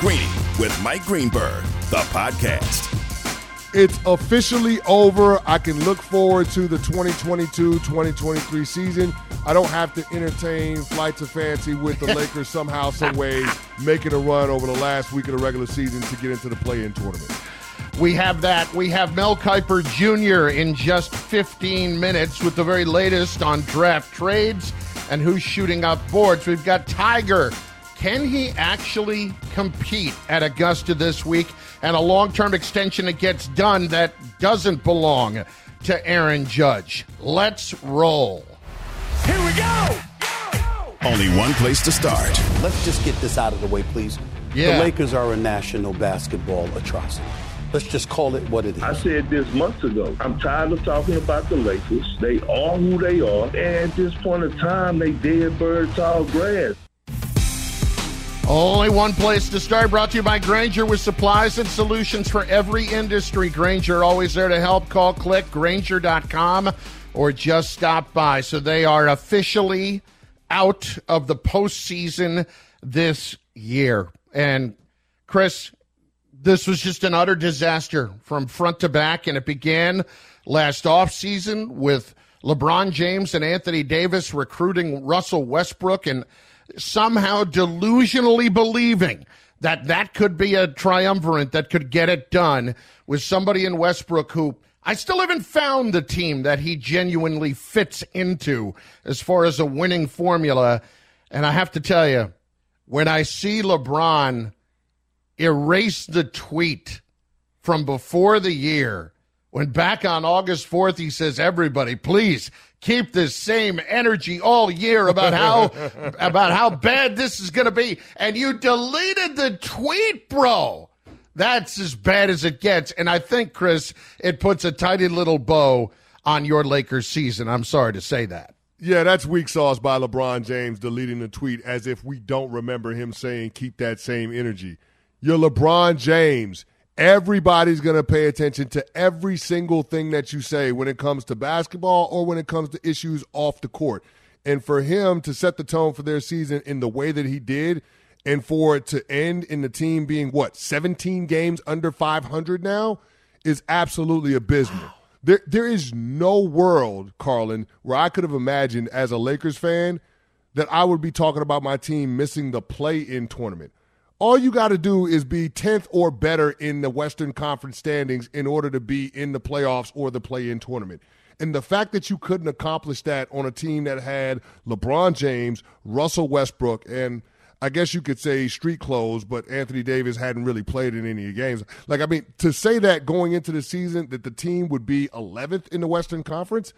Greeny with Mike Greenberg, the podcast. It's officially over. I can look forward to the 2022 2023 season. I don't have to entertain flights of fancy with the Lakers somehow, some way making a run over the last week of the regular season to get into the play in tournament. We have that. We have Mel Kiper Jr. in just 15 minutes with the very latest on draft trades and who's shooting up boards. We've got Tiger. Can he actually compete at Augusta this week? And a long term extension that gets done that doesn't belong to Aaron Judge. Let's roll. Here we go! Only one place to start. Let's just get this out of the way, please. Yeah. The Lakers are a national basketball atrocity. Let's just call it what it is. I said this months ago. I'm tired of talking about the Lakers. They are who they are. And at this point in time, they dead bird tall grass. Only one place to start. Brought to you by Grainger with supplies and solutions for every industry. Grainger always there to help. Call, click, Grainger.com, or just stop by. So they are officially out of the postseason this year. And Chris, this was just an utter disaster from front to back, and it began last offseason with LeBron James and Anthony Davis recruiting Russell Westbrook and somehow delusionally believing that that could be a triumvirate that could get it done with somebody in Westbrook who I still haven't found the team that he genuinely fits into as far as a winning formula. And I have to tell you, when I see LeBron erase the tweet from before the year when back on August 4th he says everybody please keep this same energy all year about how about how bad this is going to be. And you deleted the tweet bro. That's as bad as it gets. And I think Chris it puts a tidy little bow on your Lakers season. I'm sorry to say that. Yeah, that's weak sauce by LeBron James deleting the tweet as if we don't remember him saying keep that same energy. You're LeBron James. Everybody's going to pay attention to every single thing that you say when it comes to basketball or when it comes to issues off the court. And for him to set the tone for their season in the way that he did, and for it to end in the team being what, 17 games under 500 now, is absolutely abysmal. There, there is no world, Carlin, where I could have imagined as a Lakers fan that I would be talking about my team missing the play in tournament. All you got to do is be 10th or better in the Western Conference standings in order to be in the playoffs or the play in tournament. And the fact that you couldn't accomplish that on a team that had LeBron James, Russell Westbrook, and I guess you could say street clothes, but Anthony Davis hadn't really played in any games. Like, I mean, to say that going into the season that the team would be 11th in the Western Conference,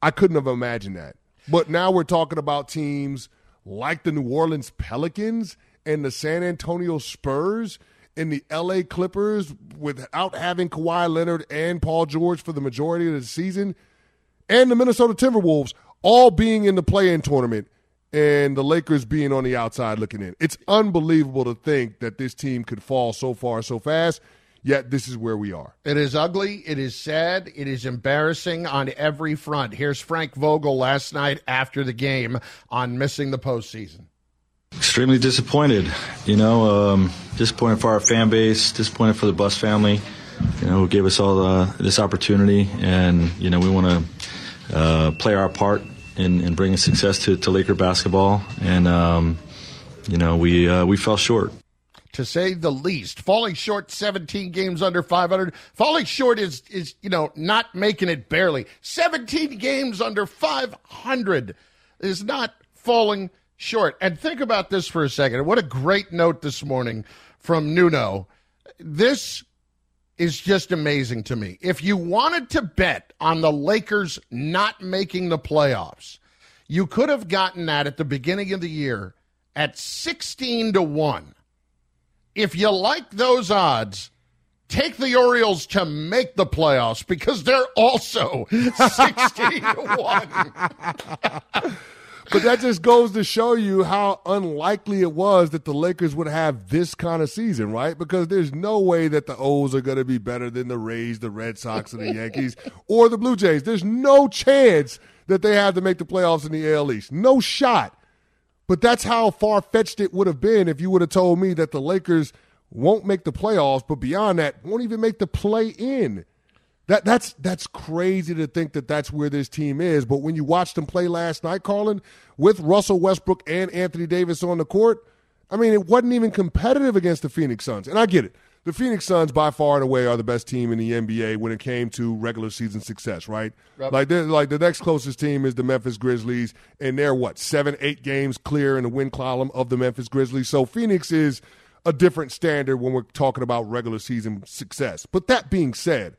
I couldn't have imagined that. But now we're talking about teams like the New Orleans Pelicans and the San Antonio Spurs and the LA Clippers without having Kawhi Leonard and Paul George for the majority of the season, and the Minnesota Timberwolves all being in the play in tournament and the Lakers being on the outside looking in. It's unbelievable to think that this team could fall so far so fast, yet this is where we are. It is ugly. It is sad. It is embarrassing on every front. Here's Frank Vogel last night after the game on missing the postseason. Extremely disappointed. You know, um, disappointed for our fan base, disappointed for the Buss family, you know, who gave us all uh, this opportunity. And, you know, we want to uh, play our part in, in bringing success to, to Laker basketball. And, um, you know, we, uh, we fell short to say the least. Falling short 17 games under 500. Falling short is is you know not making it barely. 17 games under 500 is not falling short. And think about this for a second. What a great note this morning from Nuno. This is just amazing to me. If you wanted to bet on the Lakers not making the playoffs, you could have gotten that at the beginning of the year at 16 to 1 if you like those odds, take the Orioles to make the playoffs because they're also 16 to 1. But that just goes to show you how unlikely it was that the Lakers would have this kind of season, right? Because there's no way that the O's are going to be better than the Rays, the Red Sox, and the Yankees, or the Blue Jays. There's no chance that they have to make the playoffs in the AL East. No shot. But that's how far fetched it would have been if you would have told me that the Lakers won't make the playoffs, but beyond that, won't even make the play in. That that's that's crazy to think that that's where this team is. But when you watched them play last night, Carlin, with Russell Westbrook and Anthony Davis on the court, I mean, it wasn't even competitive against the Phoenix Suns. And I get it. The Phoenix Suns, by far and away, are the best team in the NBA when it came to regular season success, right? Yep. Like, like the next closest team is the Memphis Grizzlies, and they're what seven, eight games clear in the win column of the Memphis Grizzlies. So Phoenix is a different standard when we're talking about regular season success. But that being said,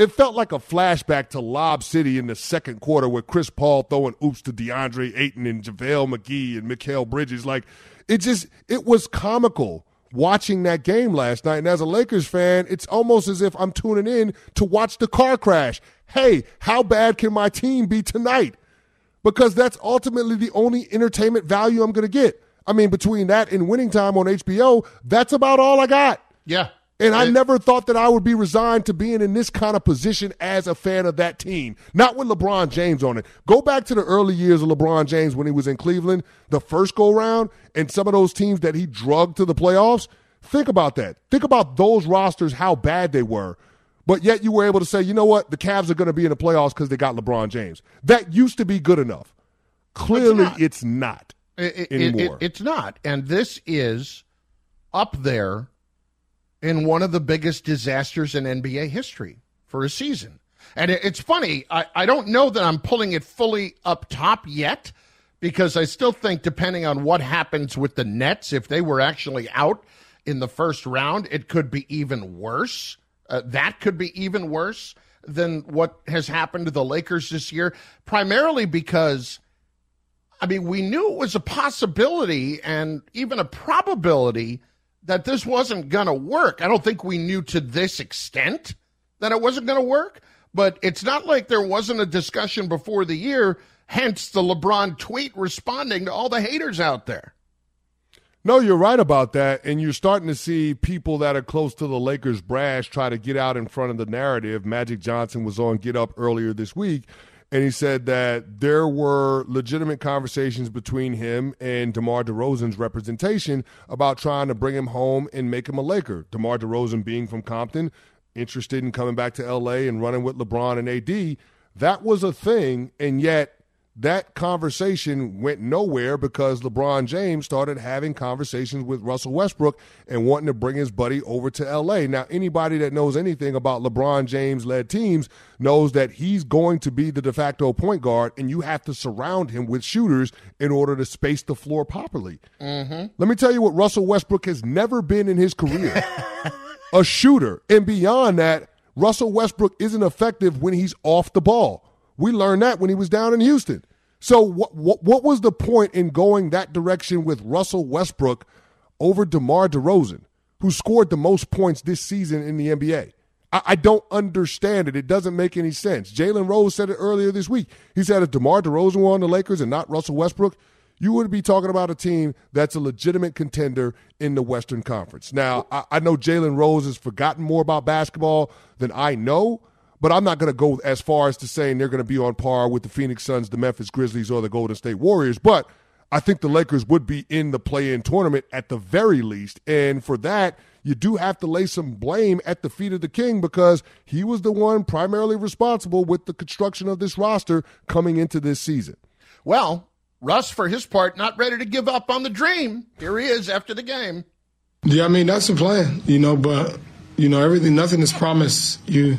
it felt like a flashback to Lob City in the second quarter with Chris Paul throwing oops to DeAndre Ayton and JaVale McGee and Mikal Bridges. Like, it just, it was comical watching that game last night. And as a Lakers fan, it's almost as if I'm tuning in to watch the car crash. Hey, how bad can my team be tonight? Because that's ultimately the only entertainment value I'm going to get. I mean, between that and winning time on HBO, that's about all I got. Yeah. And I never thought that I would be resigned to being in this kind of position as a fan of that team. Not with LeBron James on it. Go back to the early years of LeBron James when he was in Cleveland, the first go round, and some of those teams that he drugged to the playoffs. Think about that. Think about those rosters, how bad they were. But yet you were able to say, you know what? The Cavs are going to be in the playoffs because they got LeBron James. That used to be good enough. Clearly, it's not, it's not it, anymore. It, it, it's not. And this is up there in one of the biggest disasters in NBA history for a season. And it's funny, I, I don't know that I'm pulling it fully up top yet because I still think, depending on what happens with the Nets, if they were actually out in the first round, it could be even worse. Uh, that could be even worse than what has happened to the Lakers this year, primarily because. I mean, we knew it was a possibility and even a probability that this wasn't going to work. I don't think we knew to this extent that it wasn't going to work, but it's not like there wasn't a discussion before the year, hence the LeBron tweet responding to all the haters out there. No, you're right about that. And you're starting to see people that are close to the Lakers brash try to get out in front of the narrative. Magic Johnson was on Get Up earlier this week and he said that there were legitimate conversations between him and DeMar DeRozan's representation about trying to bring him home and make him a Laker. DeMar DeRozan being from Compton, interested in coming back to LA and running with LeBron and AD. That was a thing, and yet that conversation went nowhere because LeBron James started having conversations with Russell Westbrook and wanting to bring his buddy over to LA. Now, anybody that knows anything about LeBron James led teams knows that he's going to be the de facto point guard, and you have to surround him with shooters in order to space the floor properly. Mm-hmm. Let me tell you what Russell Westbrook has never been in his career a shooter. And beyond that, Russell Westbrook isn't effective when he's off the ball. We learned that when he was down in Houston. So what, what, what was the point in going that direction with Russell Westbrook over DeMar DeRozan, who scored the most points this season in the NBA? I, I don't understand it. It doesn't make any sense. Jalen Rose said it earlier this week. He said if DeMar DeRozan were on the Lakers and not Russell Westbrook, you would be talking about a team that's a legitimate contender in the Western Conference. Now, I, I know Jalen Rose has forgotten more about basketball than I know, but I'm not going to go as far as to saying they're going to be on par with the Phoenix Suns, the Memphis Grizzlies, or the Golden State Warriors. But I think the Lakers would be in the play in tournament at the very least. And for that, you do have to lay some blame at the feet of the king because he was the one primarily responsible with the construction of this roster coming into this season. Well, Russ, for his part, not ready to give up on the dream. Here he is after the game. Yeah, I mean, that's the plan, you know, but, you know, everything, nothing is promised. You,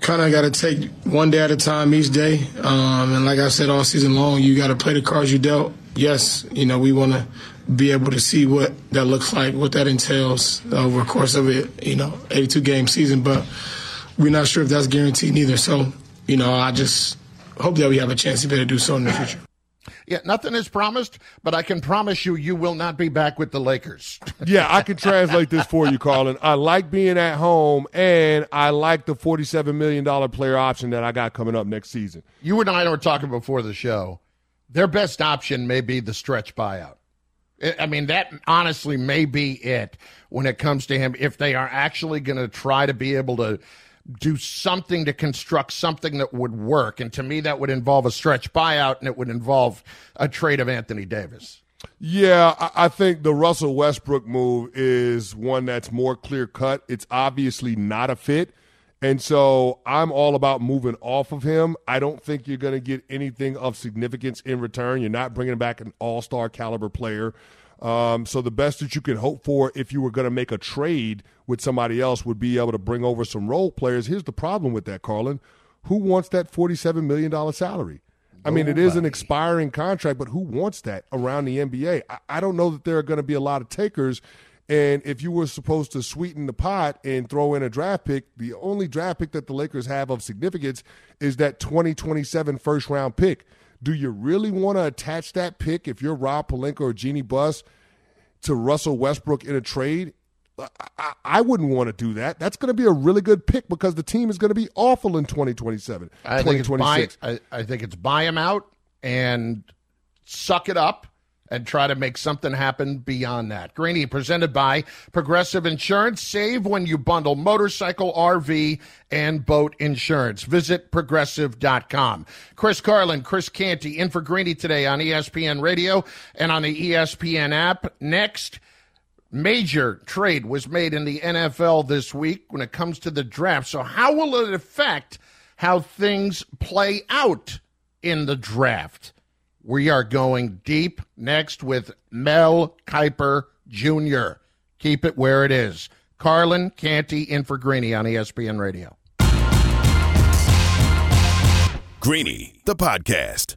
kind of got to take one day at a time each day. Um, and like I said all season long, you got to play the cards you dealt. Yes, you know, we want to be able to see what that looks like, what that entails over the course of it, you know, 82 game season, but we're not sure if that's guaranteed either. So, you know, I just hope that we have a chance to be able to do so in the future. Yeah, nothing is promised, but I can promise you, you will not be back with the Lakers. yeah, I can translate this for you, Carlin. I like being at home, and I like the $47 million player option that I got coming up next season. You and I were talking before the show. Their best option may be the stretch buyout. I mean, that honestly may be it when it comes to him. If they are actually going to try to be able to do something to construct something that would work. And to me, that would involve a stretch buyout and it would involve a trade of Anthony Davis. Yeah, I, think the Russell Westbrook move is one that's more clear cut. It's obviously not a fit. And so I'm all about moving off of him. I don't think you're going to get anything of significance in return. You're not bringing back an all star caliber player. Um, so the best that you can hope for if you were going to make a trade with somebody else would be able to bring over some role players. Here's the problem with that, Carlin. Who wants that $47 million salary? I mean, it is an expiring contract, but who wants that around the NBA? I, I don't know that there are going to be a lot of takers. And if you were supposed to sweeten the pot and throw in a draft pick, the only draft pick that the Lakers have of significance is that 2027 first round pick. Do you really want to attach that pick if you're Rob Pelinka or Jeanie Buss to Russell Westbrook in a trade? I, I wouldn't want to do that. That's going to be a really good pick because the team is going to be awful in 2027, I think, it's buy, I, I think it's buy him out and suck it up and try to make something happen beyond that. Greeny presented by Progressive Insurance. Save when you bundle motorcycle, RV, and boat insurance. Visit progressive.com. Chris Carlin, Chris Canty in for Greeny today on ESPN Radio and on the ESPN app. Next, major trade was made in the NFL this week when it comes to the draft. So, how will it affect how things play out in the draft? We are going deep next with Mel Kiper Jr. Keep it where it is. Carlin Canty in for Greeny on ESPN Radio. Greeny, the podcast.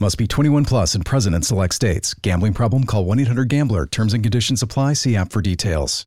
Must be 21 plus and present in select states. Gambling problem? Call 1 800 GAMBLER. Terms and conditions apply. See app for details.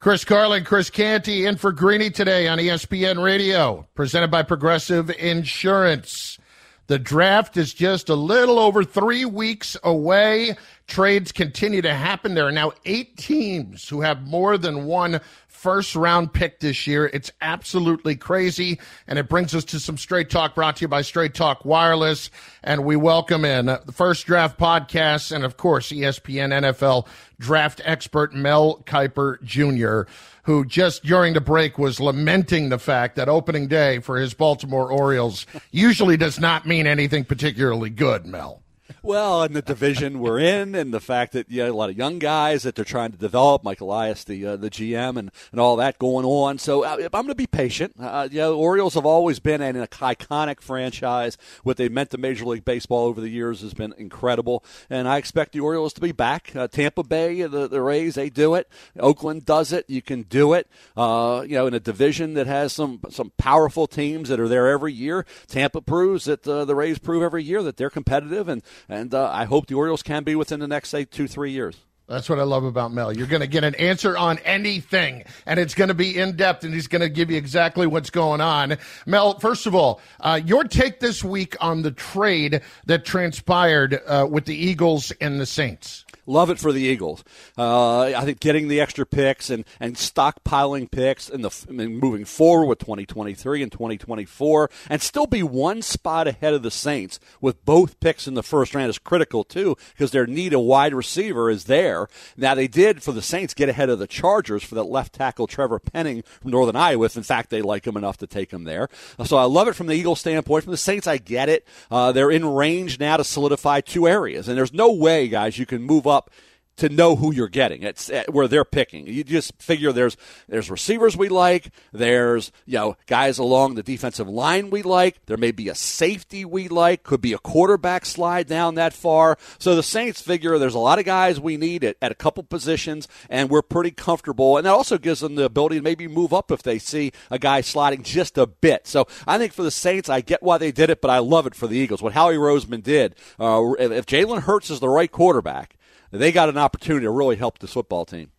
Chris Carlin, Chris Canty in for Greeny today on ESPN Radio, presented by Progressive Insurance. The draft is just a little over three weeks away. Trades continue to happen. There are now eight teams who have more than one first round pick this year. It's absolutely crazy. And it brings us to some Straight Talk brought to you by Straight Talk Wireless. And we welcome in the first draft podcast and, of course, ESPN NFL draft expert Mel Kiper Jr., who just during the break was lamenting the fact that opening day for his Baltimore Orioles usually does not mean anything particularly good, Mel. Well, and the division we're in, and the fact that you know, a lot of young guys that they're trying to develop, Mike Elias, the uh, the GM, and, and all that going on. So uh, I'm going to be patient. Uh, you know, Orioles have always been an iconic franchise. What they meant to Major League Baseball over the years has been incredible, and I expect the Orioles to be back. Uh, Tampa Bay, the, the Rays, they do it. Oakland does it. You can do it. Uh, you know, in a division that has some some powerful teams that are there every year. Tampa proves that uh, the Rays prove every year that they're competitive and and uh, I hope the Orioles can be within the next say two three years. That's what I love about Mel. You're going to get an answer on anything, and it's going to be in depth, and he's going to give you exactly what's going on. Mel, first of all, uh, your take this week on the trade that transpired uh, with the Eagles and the Saints. Love it for the Eagles. Uh, I think getting the extra picks and, and stockpiling picks and the and moving forward with 2023 and 2024 and still be one spot ahead of the Saints with both picks in the first round is critical too because their need a wide receiver is there. Now they did for the Saints get ahead of the Chargers for that left tackle Trevor Penning from Northern Iowa. In fact they like him enough to take him there, so I love it from the Eagles standpoint. From the Saints, I get it. Uh, they're in range now to solidify two areas, and there's no way, guys, you can move up up to know who you're getting. It's uh, where they're picking. You just figure there's there's receivers we like, there's you know guys along the defensive line we like, there may be a safety we like, could be a quarterback slide down that far. So the Saints figure there's a lot of guys we need at, at a couple positions, and we're pretty comfortable. And that also gives them the ability to maybe move up if they see a guy sliding just a bit. So I think for the Saints, I get why they did it, but I love it for the Eagles. What Howie Roseman did, uh, if Jalen Hurts is the right quarterback they got an opportunity to really help this football team.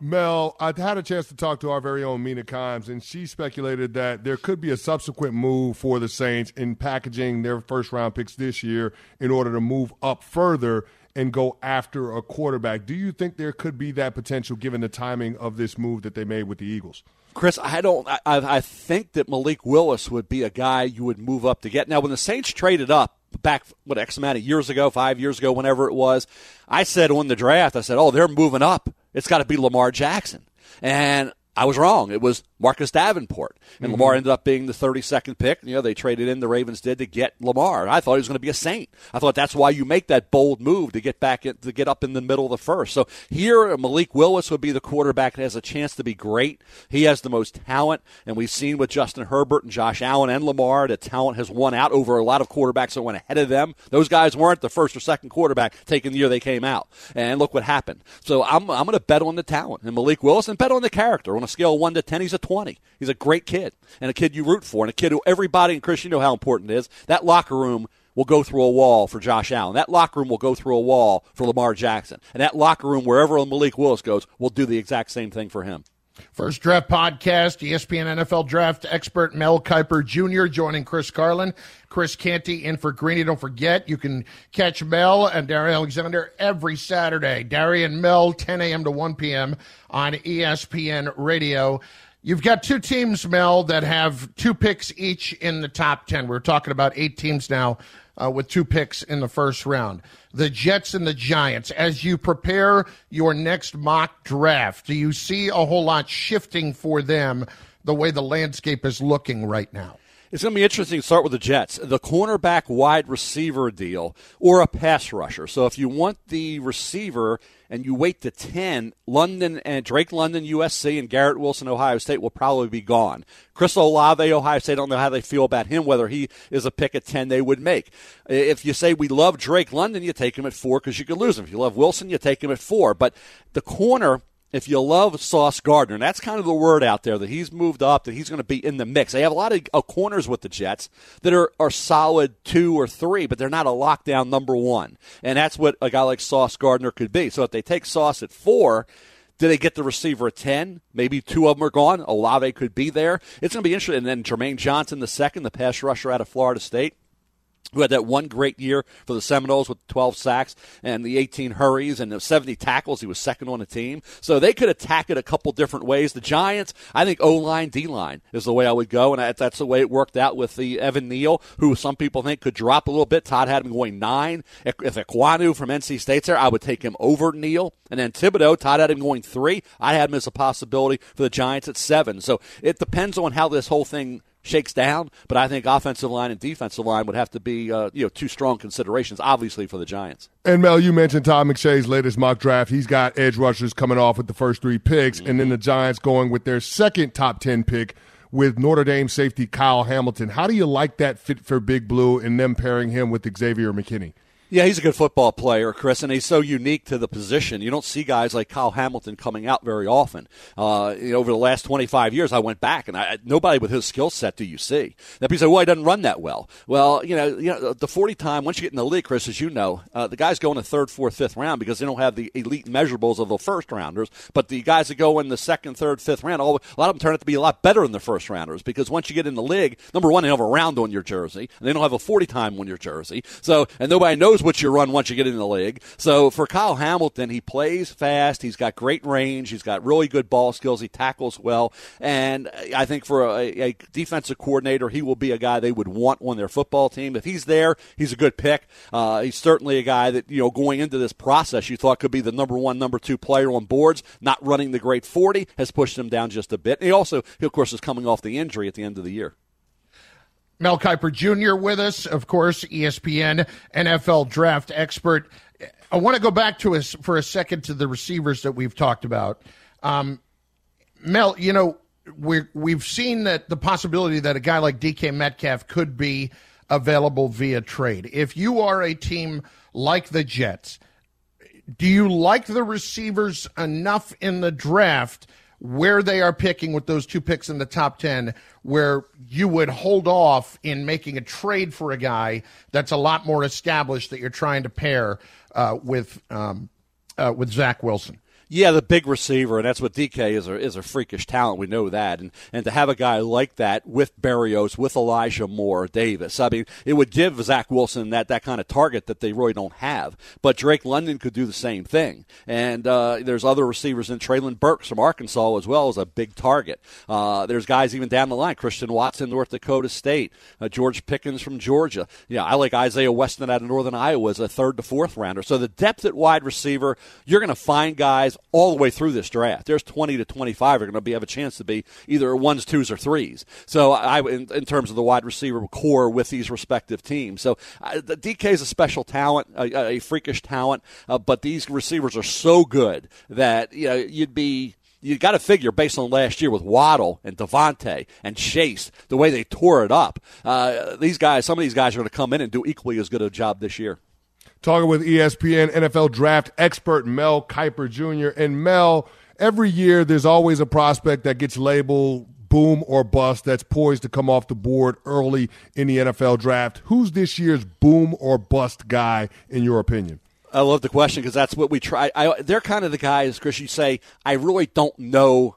Mel, I had a chance to talk to our very own Mina Kimes, and she speculated that there could be a subsequent move for the Saints in packaging their first round picks this year in order to move up further and go after a quarterback. Do you think there could be that potential given the timing of this move that they made with the Eagles? Chris, I don't. I, I think that Malik Willis would be a guy you would move up to get. Now, when the Saints traded up, back what X amount of years ago, five years ago, whenever it was, I said on the draft, I said, "Oh, they're moving up. It's got to be Lamar Jackson." And I was wrong. It was Marcus Davenport. And mm-hmm. Lamar ended up being the 32nd pick. You know, they traded in, the Ravens did, to get Lamar. I thought he was going to be a Saint. I thought that's why you make that bold move to get back, in, to get up in the middle of the first. So here, Malik Willis would be the quarterback that has a chance to be great. He has the most talent, and we've seen with Justin Herbert and Josh Allen and Lamar that talent has won out over a lot of quarterbacks that went ahead of them. Those guys weren't the first or second quarterback taking the year they came out. And look what happened. So I'm, I'm going to bet on the talent and Malik Willis and bet on the character on a scale of 1 to 10 he's a 20. He's a great kid and a kid you root for and a kid who everybody, and Chris, you know how important it is. That locker room will go through a wall for Josh Allen. That locker room will go through a wall for Lamar Jackson. And that locker room, wherever Malik Willis goes, will do the exact same thing for him. First Draft Podcast, ESPN NFL Draft expert Mel Kiper Jr. joining Chris Carlin. Chris Canty in for Greeny. Don't forget, you can catch Mel and Darian Alexander every Saturday. Darian Mel, 10 a.m. to 1 p.m. on ESPN Radio. You've got two teams, Mel, that have two picks each in the top 10. We're talking about eight teams now uh, with two picks in the first round. The Jets and the Giants. As you prepare your next mock draft, do you see a whole lot shifting for them the way the landscape is looking right now? It's going to be interesting to start with the Jets. The cornerback wide receiver deal or a pass rusher. So if you want the receiver and you wait to 10, London and Drake London, USC, and Garrett Wilson, Ohio State will probably be gone. Chris Olave, Ohio State, I don't know how they feel about him, whether he is a pick at 10 they would make. If you say we love Drake London, you take him at 4 because you could lose him. If you love Wilson, you take him at 4. But the corner if you love Sauce Gardner, that's kind of the word out there that he's moved up, that he's going to be in the mix. They have a lot of uh, corners with the Jets that are, are solid two or three, but they're not a lockdown number one. And that's what a guy like Sauce Gardner could be. So if they take Sauce at four, do they get the receiver at 10? Maybe two of them are gone. Olave could be there. It's going to be interesting. And then Jermaine Johnson, the second, the pass rusher out of Florida State who had that one great year for the Seminoles with 12 sacks and the 18 hurries and the 70 tackles. He was second on the team. So they could attack it a couple different ways. The Giants, I think O line, D line is the way I would go. And that's the way it worked out with the Evan Neal, who some people think could drop a little bit. Todd had him going nine. If Ekwonu from NC State's there, I would take him over Neal. And then Thibodeaux, Todd had him going three. I had him as a possibility for the Giants at seven. So it depends on how this whole thing shakes down. But I think offensive line and defensive line would have to be uh, you know two strong considerations, obviously for the Giants. And Mel, you mentioned Todd McShay's latest mock draft. He's got edge rushers coming off with the first three picks, mm-hmm. and then the Giants going with their second top ten pick with Notre Dame safety Kyle Hamilton. How do you like that fit for Big Blue and them pairing him with Xavier McKinney? Yeah, he's a good football player, Chris, and he's so unique to the position. You don't see guys like Kyle Hamilton coming out very often. Uh, you know, over the last 25 years, I went back, and I, nobody with his skill set do you see. That people say, well, he doesn't run that well. Well, you know, you know, the 40 time, once you get in the league, Chris, as you know, uh, the guys go in the third, fourth, fifth round because they don't have the elite measurables of the first rounders. But the guys that go in the second, third, fifth round, all, a lot of them turn out to be a lot better than the first rounders because once you get in the league, number one, they don't have a round on your jersey, and they don't have a 40 time on your jersey. So, and nobody knows what you run once you get in the league. So for Kyle Hamilton, he plays fast. He's got great range. He's got really good ball skills. He tackles well. And I think for a, a defensive coordinator, he will be a guy they would want on their football team. If he's there, he's a good pick. Uh, he's certainly a guy that, you know, going into this process, you thought could be the number one, number two player on boards, not running the great 40, has pushed him down just a bit. And he also, he of course, is coming off the injury at the end of the year. Mel Kiper Jr. with us, of course, ESPN NFL draft expert. I want to go back to us for a second to the receivers that we've talked about. Um, Mel, you know, we we've seen that the possibility that a guy like DK Metcalf could be available via trade. If you are a team like the Jets, do you like the receivers enough in the draft where they are picking with those two picks in the top 10 where you would hold off in making a trade for a guy that's a lot more established that you're trying to pair uh, with um, uh, with Zach Wilson? Yeah, the big receiver, and that's what DK is. A, is a freakish talent. We know that, and and to have a guy like that with Berrios, with Elijah Moore, Davis, I mean, it would give Zach Wilson that that kind of target that they really don't have. But Drake London could do the same thing, and uh, there's other receivers in Treylon Burks from Arkansas as well as a big target. Uh, there's guys even down the line, Christian Watson, North Dakota State, uh, George Pickens from Georgia. Yeah, I like Isaiah Weston out of Northern Iowa as a third to fourth rounder. So the depth at wide receiver, you're going to find guys all the way through this draft. There's 20 to 25 are going to be have a chance to be either ones, twos, or threes. So I, in, in terms of the wide receiver corps with these respective teams. So uh, the DK is a special talent, a, a freakish talent, uh, but these receivers are so good that you know you'd be you got to figure based on last year with Waddle and DeVonta and Chase, the way they tore it up. Uh, these guys, some of these guys are going to come in and do equally as good a job this year. Talking with ESPN NFL draft expert Mel Kiper Jr. And Mel, every year there's always a prospect that gets labeled boom or bust that's poised to come off the board early in the NFL draft. Who's this year's boom or bust guy, in your opinion? I love the question because that's what we try. I, they're kind of the guys, Chris. You say, I really don't know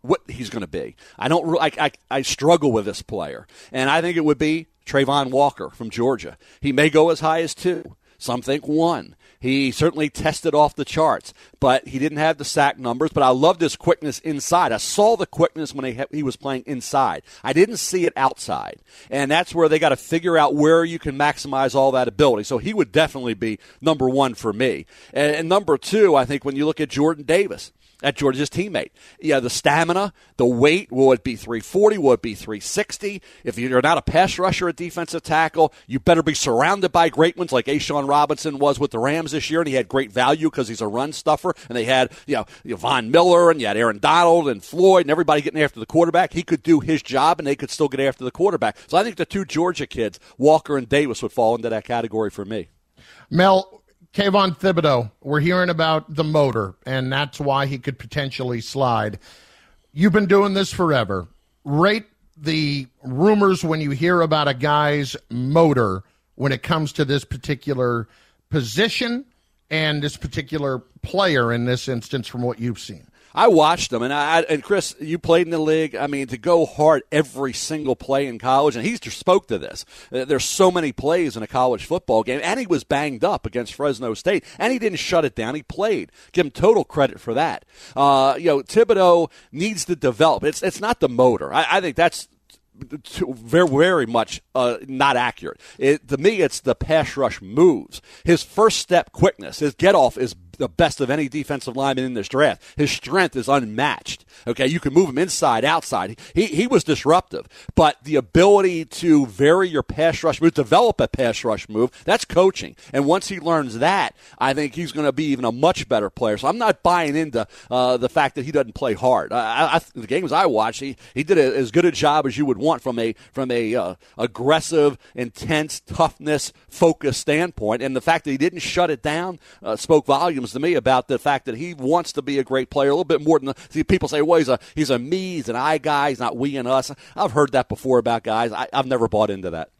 what he's going to be. I don't. I, I, I struggle with this player, and I think it would be Travon Walker from Georgia. He may go as high as two. Some think one. He certainly tested off the charts, but he didn't have the sack numbers. But I loved his quickness inside. I saw the quickness when he, he was playing inside. I didn't see it outside. And that's where they got to figure out where you can maximize all that ability. So he would definitely be number one for me. And, and number two, I think when you look at Jordan Davis, at Georgia's teammate. Yeah, the stamina, the weight, will it be 340? Will it be 360? If you're not a pass rusher a defensive tackle, you better be surrounded by great ones like A'Shawn Robinson was with the Rams this year, and he had great value because he's a run stuffer. And they had, you know, Von Miller, and you had Aaron Donald and Floyd, and everybody getting after the quarterback. He could do his job, and they could still get after the quarterback. So I think the two Georgia kids, Walker and Davis, would fall into that category for me. Mel, Kayvon Thibodeaux, we're hearing about the motor, and that's why he could potentially slide. You've been doing this forever. Rate the rumors when you hear about a guy's motor when it comes to this particular position and this particular player in this instance from what you've seen. I watched him, and I and Chris, you played in the league. I mean, to go hard every single play in college, and he spoke to this. Uh, there's so many plays in a college football game, and he was banged up against Fresno State, and he didn't shut it down. He played. Give him total credit for that. Uh, you know, Thibodeaux needs to develop. It's it's not the motor. I, I think that's very, very much uh, not accurate. It, to me, it's the pass rush moves. His first step quickness, his get off is the best of any defensive lineman in this draft. His strength is unmatched. Okay, you can move him inside, outside. He he was disruptive, but the ability to vary your pass rush move, develop a pass rush move, that's coaching. And once he learns that, I think he's going to be even a much better player. So I'm not buying into uh, the fact that he doesn't play hard. I, I, the games I watched, he, he did a, as good a job as you would want from a from a uh, aggressive, intense, toughness, focused standpoint. And the fact that he didn't shut it down uh, spoke volumes to me about the fact that he wants to be a great player a little bit more than the, see, people say, well, he's a he's a me, he's an I guy, he's not we and us. I've heard that before about guys. I, I've never bought into that.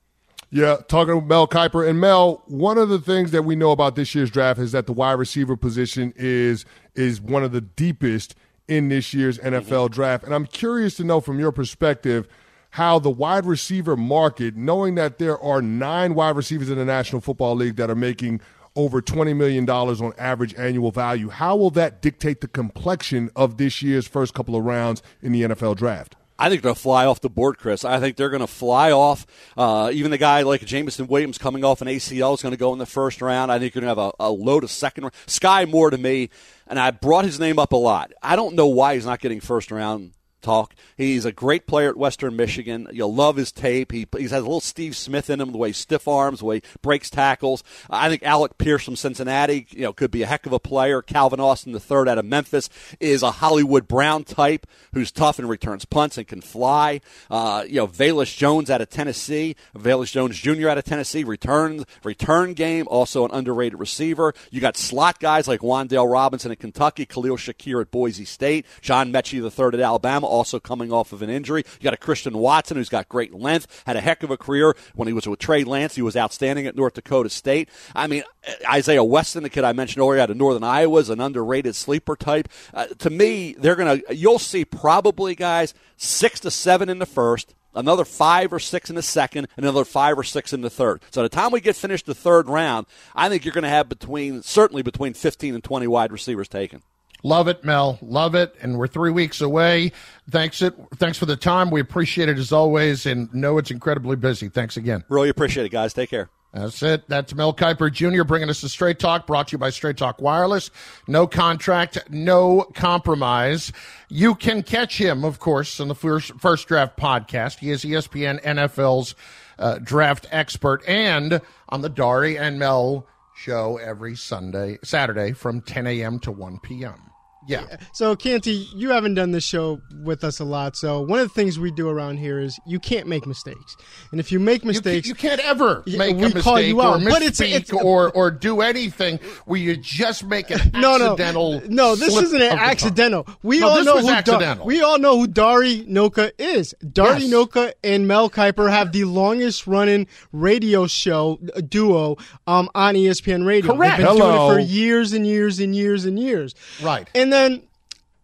Yeah, talking to Mel Kiper. And Mel, one of the things that we know about this year's draft is that the wide receiver position is is one of the deepest in this year's NFL mm-hmm. draft. And I'm curious to know from your perspective, how the wide receiver market, knowing that there are nine wide receivers in the National Football League that are making over $20 million on average annual value, how will that dictate the complexion of this year's first couple of rounds in the NFL draft? I think they'll fly off the board, Chris. I think they're going to fly off. Uh, even the guy like Jameson Williams coming off an ACL is going to go in the first round. I think you're going to have a, a load of second round. Skyy Moore to me, and I brought his name up a lot. I don't know why he's not getting first round talk. He's a great player at Western Michigan. You'll love his tape. He, he has a little Steve Smith in him, the way he stiff arms, the way he breaks tackles. I think Alec Pierce from Cincinnati, you know, could be a heck of a player. Calvin Austin the third out of Memphis is a Hollywood Brown type who's tough and returns punts and can fly. Uh, you know, Velus Jones out of Tennessee, Velus Jones Jr. out of Tennessee, returns return game, also an underrated receiver. You got slot guys like Wan'Dale Robinson at Kentucky, Khalil Shakir at Boise State, John Metchie the third at Alabama also coming off of an injury. You got a Christian Watson who's got great length, had a heck of a career when he was with Trey Lance. He was outstanding at North Dakota State. I mean, Isaiah Weston, the kid I mentioned earlier out of Northern Iowa, is an underrated sleeper type. Uh, to me, they're going to, you'll see probably, guys, six to seven in the first, another five or six in the second, another five or six in the third. So the time we get finished the third round, I think you're going to have between certainly between 15 and 20 wide receivers taken. Love it, Mel. Love it. And we're three weeks away. Thanks it. Thanks for the time. We appreciate it as always, and know it's incredibly busy. Thanks again. Really appreciate it, guys. Take care. That's it. That's Mel Kiper Jr. bringing us the Straight Talk, brought to you by Straight Talk Wireless. No contract, no compromise. You can catch him, of course, on the first, first draft podcast. He is ESPN NFL's uh, draft expert and on the Dari and Mel show every Sunday, Saturday from 10 a.m. to 1 p.m. Yeah. So, Canty, you haven't done this show with us a lot. So, one of the things we do around here is you can't make mistakes. And if you make mistakes, you, you can't ever make we a call mistake you or out, misspeak but it's- it's- or or do anything where you just make an no, no, accidental. no. This slip isn't an of the tongue. accidental. We No, all this know who Da- we all know who Dari Nowkhah is. Dari Yes. Nowkhah and Mel Kiper have the longest running radio show uh, duo um, on ESPN Radio. Correct. They've been doing Hello. it for years and years and years and years. Right. And then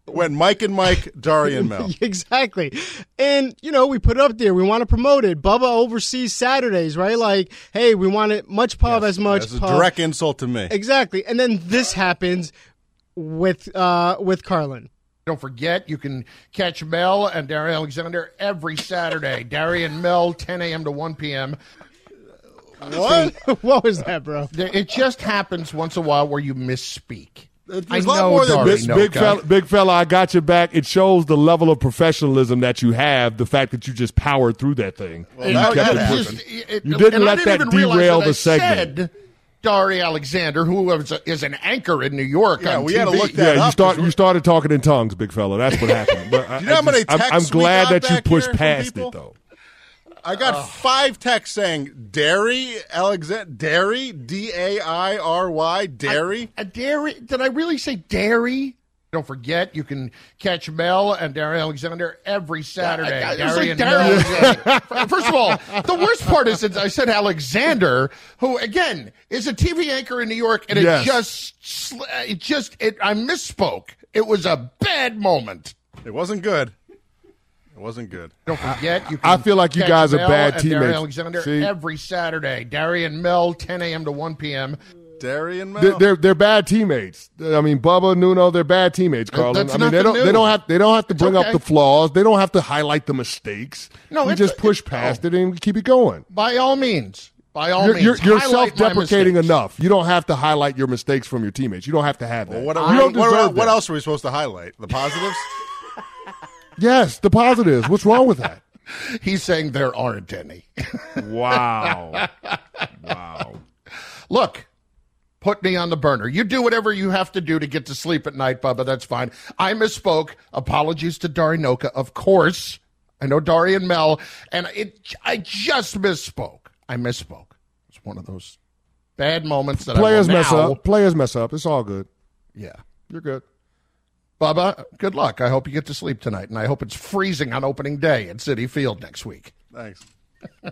when Mike and Mike, Dari and Mel. exactly. And, you know, we put it up there. We want to promote it. Bubba oversees Saturdays, right? Like, hey, we want it much pub as much That's a direct insult to me. Exactly. And then this happens with uh with Carlin. Don't forget, you can catch Mel and Dari Alexander every Saturday. Dari and Mel, 10 a.m. to 1 p.m. What? what was that, bro? It just happens once in a while where you misspeak. There's I a lot know, more than Dari Big, big fella, big fella, I got your back. It shows the level of professionalism that you have. The fact that you just powered through that thing. Well, You now kept it just- it- You didn't and I let that even realize derail that I the segment. Said Dari Alexander, who is, is an anchor in New York Yeah, on we TV. had to look that Yeah, you up start. 'cause You started talking in tongues, big fella. That's what happened. But I, Do you know how I many just- I'm, I'm texts we glad got that you pushed past it, though. I got five texts saying Dairy Alexander Dairy D A I R Y Dairy. A dairy? Did I really say dairy? Don't forget, you can catch Mel and Dari Alexander every Saturday. I- I- like and Dari Mel. First of all, the worst part is that I said Alexander, who again is a TV anchor in New York, and Yes. it just, it just, it. I misspoke. It was a bad moment. It wasn't good. It wasn't good. Don't forget, you can I feel like you catch guys are bad and Dari teammates. Alexander See? every Saturday. Darian Mel, 10 a.m. to 1 p.m. Darian Mel. They're, they're they're bad teammates. I mean, Bubba, Nuno, they're bad teammates, Carlin. that's I mean, they nothing don't they don't have they don't have to bring okay. up the flaws. They don't have to highlight the mistakes. No, we just push it's- past no. it and keep it going. By all means. By all You're, means. you're, you're self-deprecating enough. You don't have to highlight your mistakes from your teammates. You don't have to have that. Well, what, you what, don't what, deserve what that. else are we supposed to highlight? The positives? Yes, the positives. What's wrong with that? He's saying there aren't any. Wow. wow. Look, put me on the burner. You do whatever you have to do to get to sleep at night, Bubba. That's fine. I misspoke. Apologies to Dari Nowkhah, of course. I know Dari and Mel, and it. I just misspoke. I misspoke. It's one of those bad moments that Players I mess now- up. Players mess up. It's all good. Yeah. You're good. Bubba, good luck. I hope you get to sleep tonight, and I hope it's freezing on opening day at Citi Field next week. Thanks.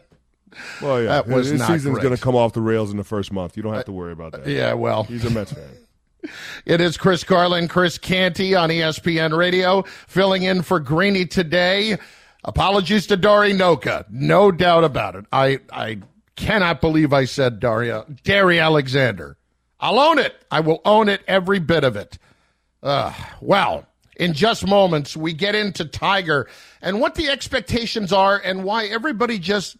Well, yeah. That was his not season's going to come off the rails in the first month. You don't have to worry about that. Yeah, well. He's a Mets fan. It is Chris Carlin, Chris Canty on ESPN Radio, filling in for Greeny today. Apologies to Dari Nowkhah. No doubt about it. I, I cannot believe I said Daria, Dari Alexander. I'll own it. I will own it, every bit of it. Uh, well, in just moments, we get into Tiger and what the expectations are and why everybody just,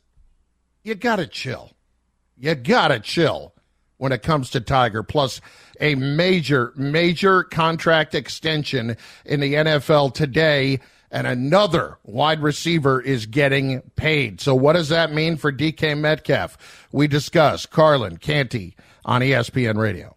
you gotta chill. You gotta chill when it comes to Tiger. Plus, a major, major contract extension in the NFL today, and another wide receiver is getting paid. So, what does that mean for DK Metcalf? We discuss Carlin Canty on ESPN Radio.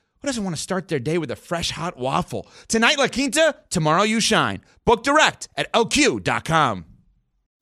who doesn't want to start their day with a fresh hot waffle? Tonight, La Quinta, tomorrow, you shine. Book direct at lq.com.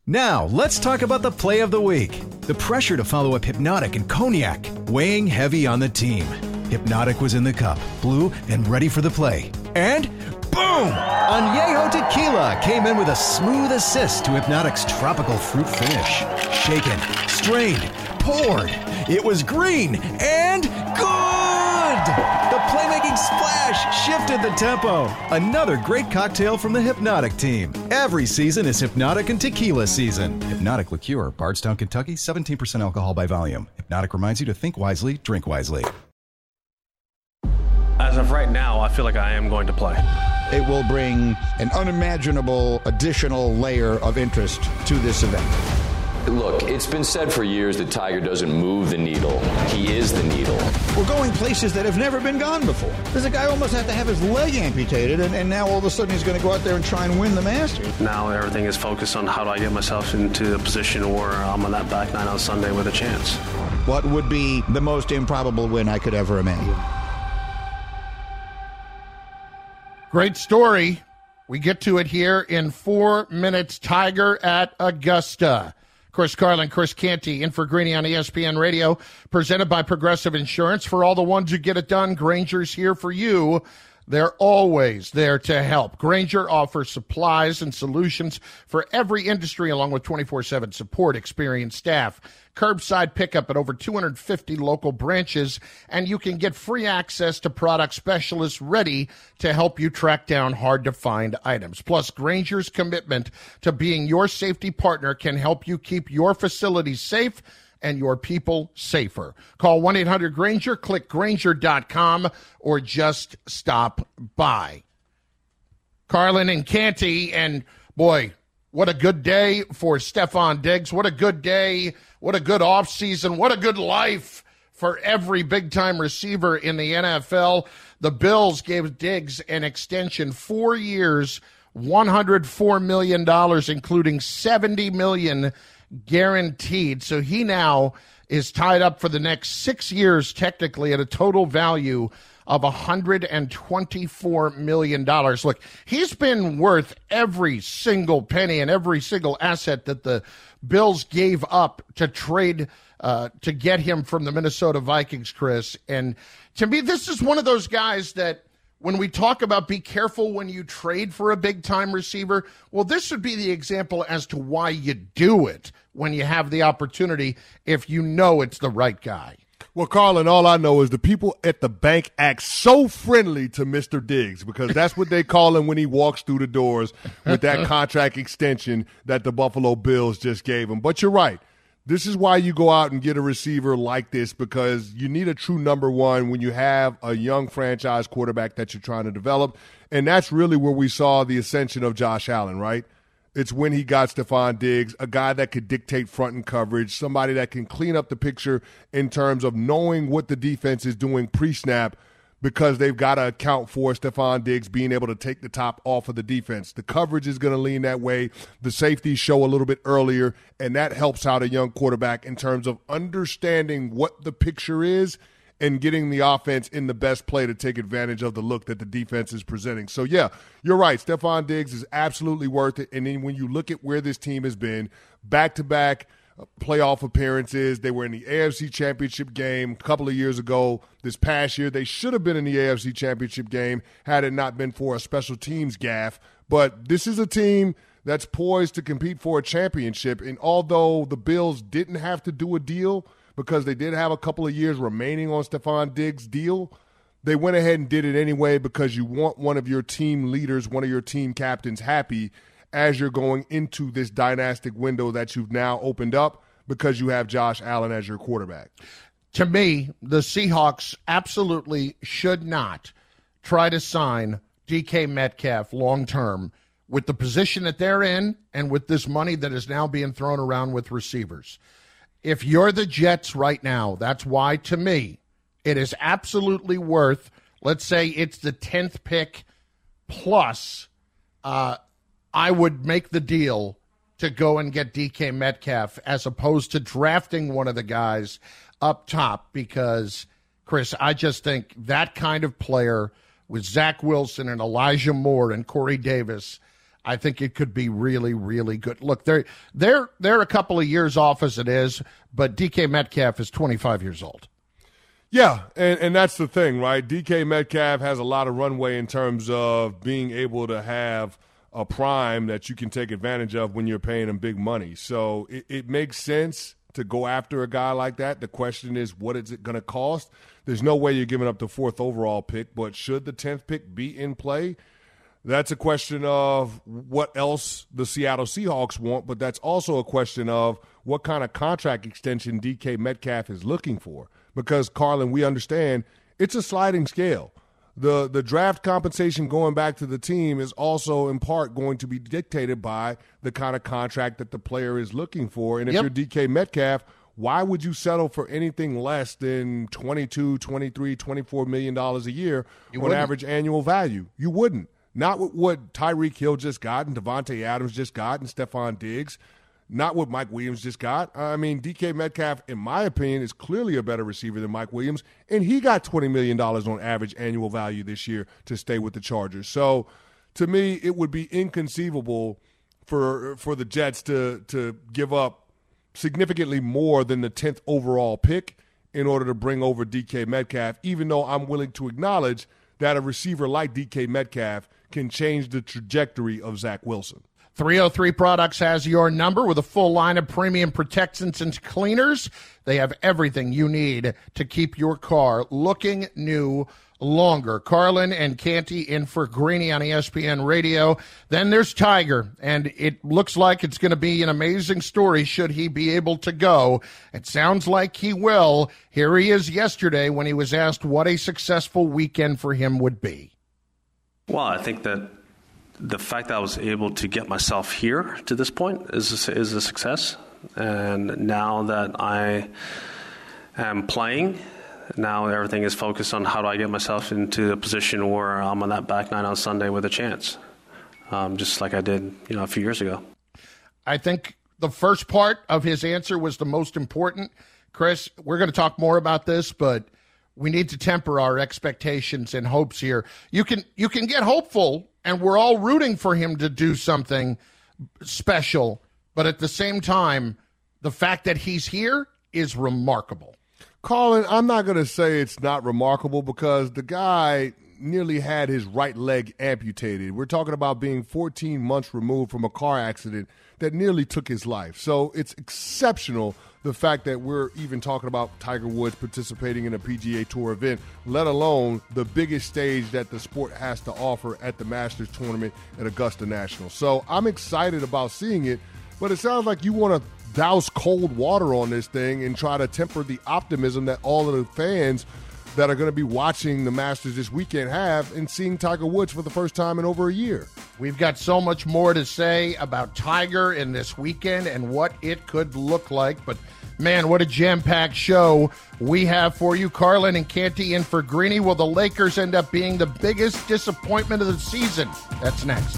Now, let's talk about the play of the week. The pressure to follow up Hpnotiq and Cognac, weighing heavy on the team. Hpnotiq was in the cup, blue, and ready for the play. And boom! Añejo Tequila came in with a smooth assist to Hpnotiq's tropical fruit finish. Shaken, strained, poured. It was green and good! The playmaking splash shifted the tempo. Another great cocktail from the Hpnotiq team. Every season is Hpnotiq and Tequila season. Hpnotiq Liqueur, Bardstown, Kentucky, 17% alcohol by volume. Hpnotiq reminds you to think wisely, drink wisely. As of right now, I feel like I am going to play. It will bring an unimaginable additional layer of interest to this event. Look, it's been said for years that Tiger doesn't move the needle. He is the needle. We're going places that have never been gone before. There's a guy almost had to have his leg amputated, and, and now all of a sudden he's going to go out there and try and win the Masters. Now everything is focused on how do I get myself into a position where I'm on that back nine on Sunday with a chance. What would be the most improbable win I could ever imagine? Great story. We get to it here in four minutes. Tiger at Augusta. Chris Carlin, Chris Canty, in for Greeny on ESPN Radio, presented by Progressive Insurance. For all the ones who get it done, Grainger's here for you. They're always there to help. Grainger offers supplies and solutions for every industry, along with 24 7 support, experienced staff, curbside pickup at over 250 local branches, and you can get free access to product specialists ready to help you track down hard to find items. Plus, Grainger's commitment to being your safety partner can help you keep your facilities safe and your people safer. Call 1 800 Grainger, click Grainger.com, or just stop by. Carlin and Canty, and boy, what a good day for Stefon Diggs. What a good day. What a good offseason. What a good life for every big time receiver in the NFL. The Bills gave Diggs an extension, four years, $104 million, including $70 million guaranteed. So he now is tied up for the next six years, technically, at a total value of $124 million. Look, he's been worth every single penny and every single asset that the Bills gave up to trade uh, to get him from the Minnesota Vikings, Chris. And to me, this is one of those guys that when we talk about be careful when you trade for a big time receiver, well, this would be the example as to why you do it when you have the opportunity if you know it's the right guy. Well, Carlin, all I know is the people at the bank act so friendly to Mr. Diggs because that's what they call him when he walks through the doors with that contract extension that the Buffalo Bills just gave him. But you're right. This is why you go out and get a receiver like this because you need a true number one when you have a young franchise quarterback that you're trying to develop. And that's really where we saw the ascension of Josh Allen, right? It's when he got Stefon Diggs, a guy that could dictate front and coverage, somebody that can clean up the picture in terms of knowing what the defense is doing pre snap because they've got to account for Stefon Diggs being able to take the top off of the defense. The coverage is going to lean that way. The safeties show a little bit earlier, and that helps out a young quarterback in terms of understanding what the picture is and getting the offense in the best play to take advantage of the look that the defense is presenting. So, yeah, you're right. Stefon Diggs is absolutely worth it. And then when you look at where this team has been, back to back playoff appearances. They were in the AFC Championship game a couple of years ago. This past year, they should have been in the AFC Championship game had it not been for a special teams gaff. But this is a team that's poised to compete for a championship. And although the Bills didn't have to do a deal because they did have a couple of years remaining on Stefon Diggs' deal, they went ahead and did it anyway because you want one of your team leaders, one of your team captains happy as you're going into this dynastic window that you've now opened up because you have Josh Allen as your quarterback. To me, the Seahawks absolutely should not try to sign DK Metcalf long term with the position that they're in and with this money that is now being thrown around with receivers. If you're the Jets right now, that's why to me it is absolutely worth, let's say it's the 10th pick plus, uh, I would make the deal to go and get DK Metcalf as opposed to drafting one of the guys up top because, Chris, I just think that kind of player with Zach Wilson and Elijah Moore and Corey Davis. I think it could be really, really good. Look, they're they're they're a couple of years off as it is, but DK Metcalf is 25 years old. Yeah, and, and that's the thing, right? DK Metcalf has a lot of runway in terms of being able to have a prime that you can take advantage of when you're paying him big money. So it, it makes sense to go after a guy like that. The question is, what is it going to cost? There's no way you're giving up the fourth overall pick, but should the 10th pick be in play? That's a question of what else the Seattle Seahawks want, but that's also a question of what kind of contract extension DK Metcalf is looking for because Carlin, we understand it's a sliding scale. The the draft compensation going back to the team is also in part going to be dictated by the kind of contract that the player is looking for. And if Yep. you're DK Metcalf, why would you settle for anything less than 22, 23, 24 million dollars a year You on wouldn't. average annual value? You wouldn't. Not what Tyreek Hill just got and Davante Adams just got and Stefon Diggs. Not what Mike Williams just got. Uh, I mean, DK Metcalf, in my opinion, is clearly a better receiver than Mike Williams, and he got $20 million on average annual value this year to stay with the Chargers. So to me, it would be inconceivable for for the Jets to to give up significantly more than the 10th overall pick in order to bring over DK Metcalf, even though I'm willing to acknowledge that a receiver like DK Metcalf can change the trajectory of Zach Wilson. 303 Products has your number with a full line of premium protectants and cleaners. They have everything you need to keep your car looking new longer. Carlin and Canty in for Greeny on ESPN Radio. Then there's Tiger, and it looks like it's going to be an amazing story should he be able to go. It sounds like he will. Here he is yesterday when he was asked what a successful weekend for him would be. Well, I think that the fact that I was able to get myself here to this point is a, is a success. And now that I am playing, now everything is focused on how do I get myself into a position where I'm on that back nine on Sunday with a chance, um, just like I did, you know, a few years ago. I think the first part of his answer was the most important. Chris, we're going to talk more about this, but we need to temper our expectations and hopes here. You can you can get hopeful and we're all rooting for him to do something special, but at the same time, the fact that he's here is remarkable. Carlin, I'm not going to say it's not remarkable because the guy nearly had his right leg amputated. We're talking about being 14 months removed from a car accident that nearly took his life. So it's exceptional the fact that we're even talking about Tiger Woods participating in a PGA Tour event, let alone the biggest stage that the sport has to offer at the Masters tournament at Augusta National. So I'm excited about seeing it, but it sounds like you want to douse cold water on this thing and try to temper the optimism that all of the fans that are going to be watching the Masters this weekend have and seeing Tiger Woods for the first time in over a year. We've got so much more to say about Tiger in this weekend and what it could look like. But man, what a jam packed show we have for you. Carlin and Canty in for Greeny. Will the Lakers end up being the biggest disappointment of the season? That's next.